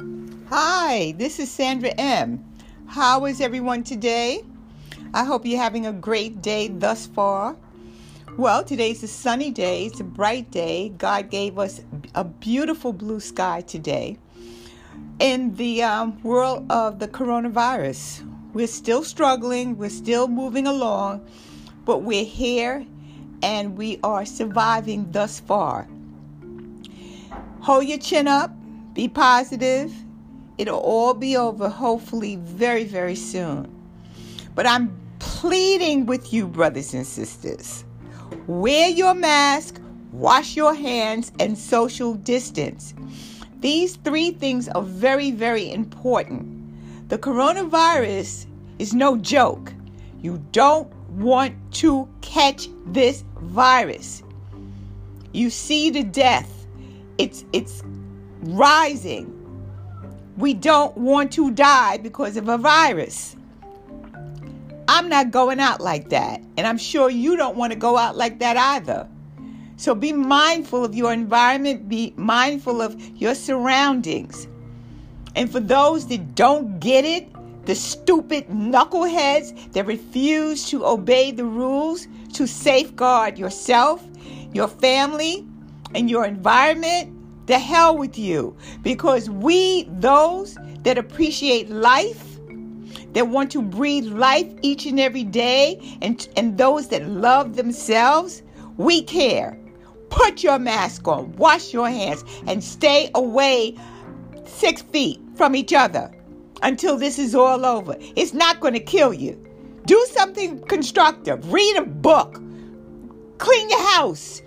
Hi, this is Sandra M. How is everyone today? I hope you're having a great day thus far. Well, today's a sunny day, it's a bright day. God gave us a beautiful blue sky today. In the um, world of the coronavirus, we're still struggling, we're still moving along, but we're here and we are surviving thus far. Hold your chin up, be positive, It'll all be over, hopefully, very, very soon. But I'm pleading with you, brothers and sisters wear your mask, wash your hands, and social distance. These three things are very, very important. The coronavirus is no joke. You don't want to catch this virus. You see the death. It's it's rising. We don't want to die because of a virus. I'm not going out like that. And I'm sure you don't want to go out like that either. So be mindful of your environment, be mindful of your surroundings. And for those that don't get it, the stupid knuckleheads that refuse to obey the rules to safeguard yourself, your family, and your environment, the hell with you. Because we, those that appreciate life, that want to breathe life each and every day, and, and those that love themselves, we care. Put your mask on, wash your hands, and stay away six feet from each other until this is all over. It's not going to kill you. Do something constructive. Read a book. Clean your house.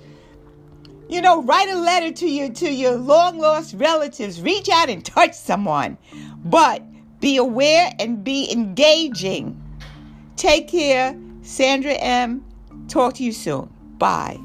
You know, write a letter to your to your long lost relatives. Reach out and touch someone. But be aware and be engaging. Take care. Sandra M. Talk to you soon. Bye.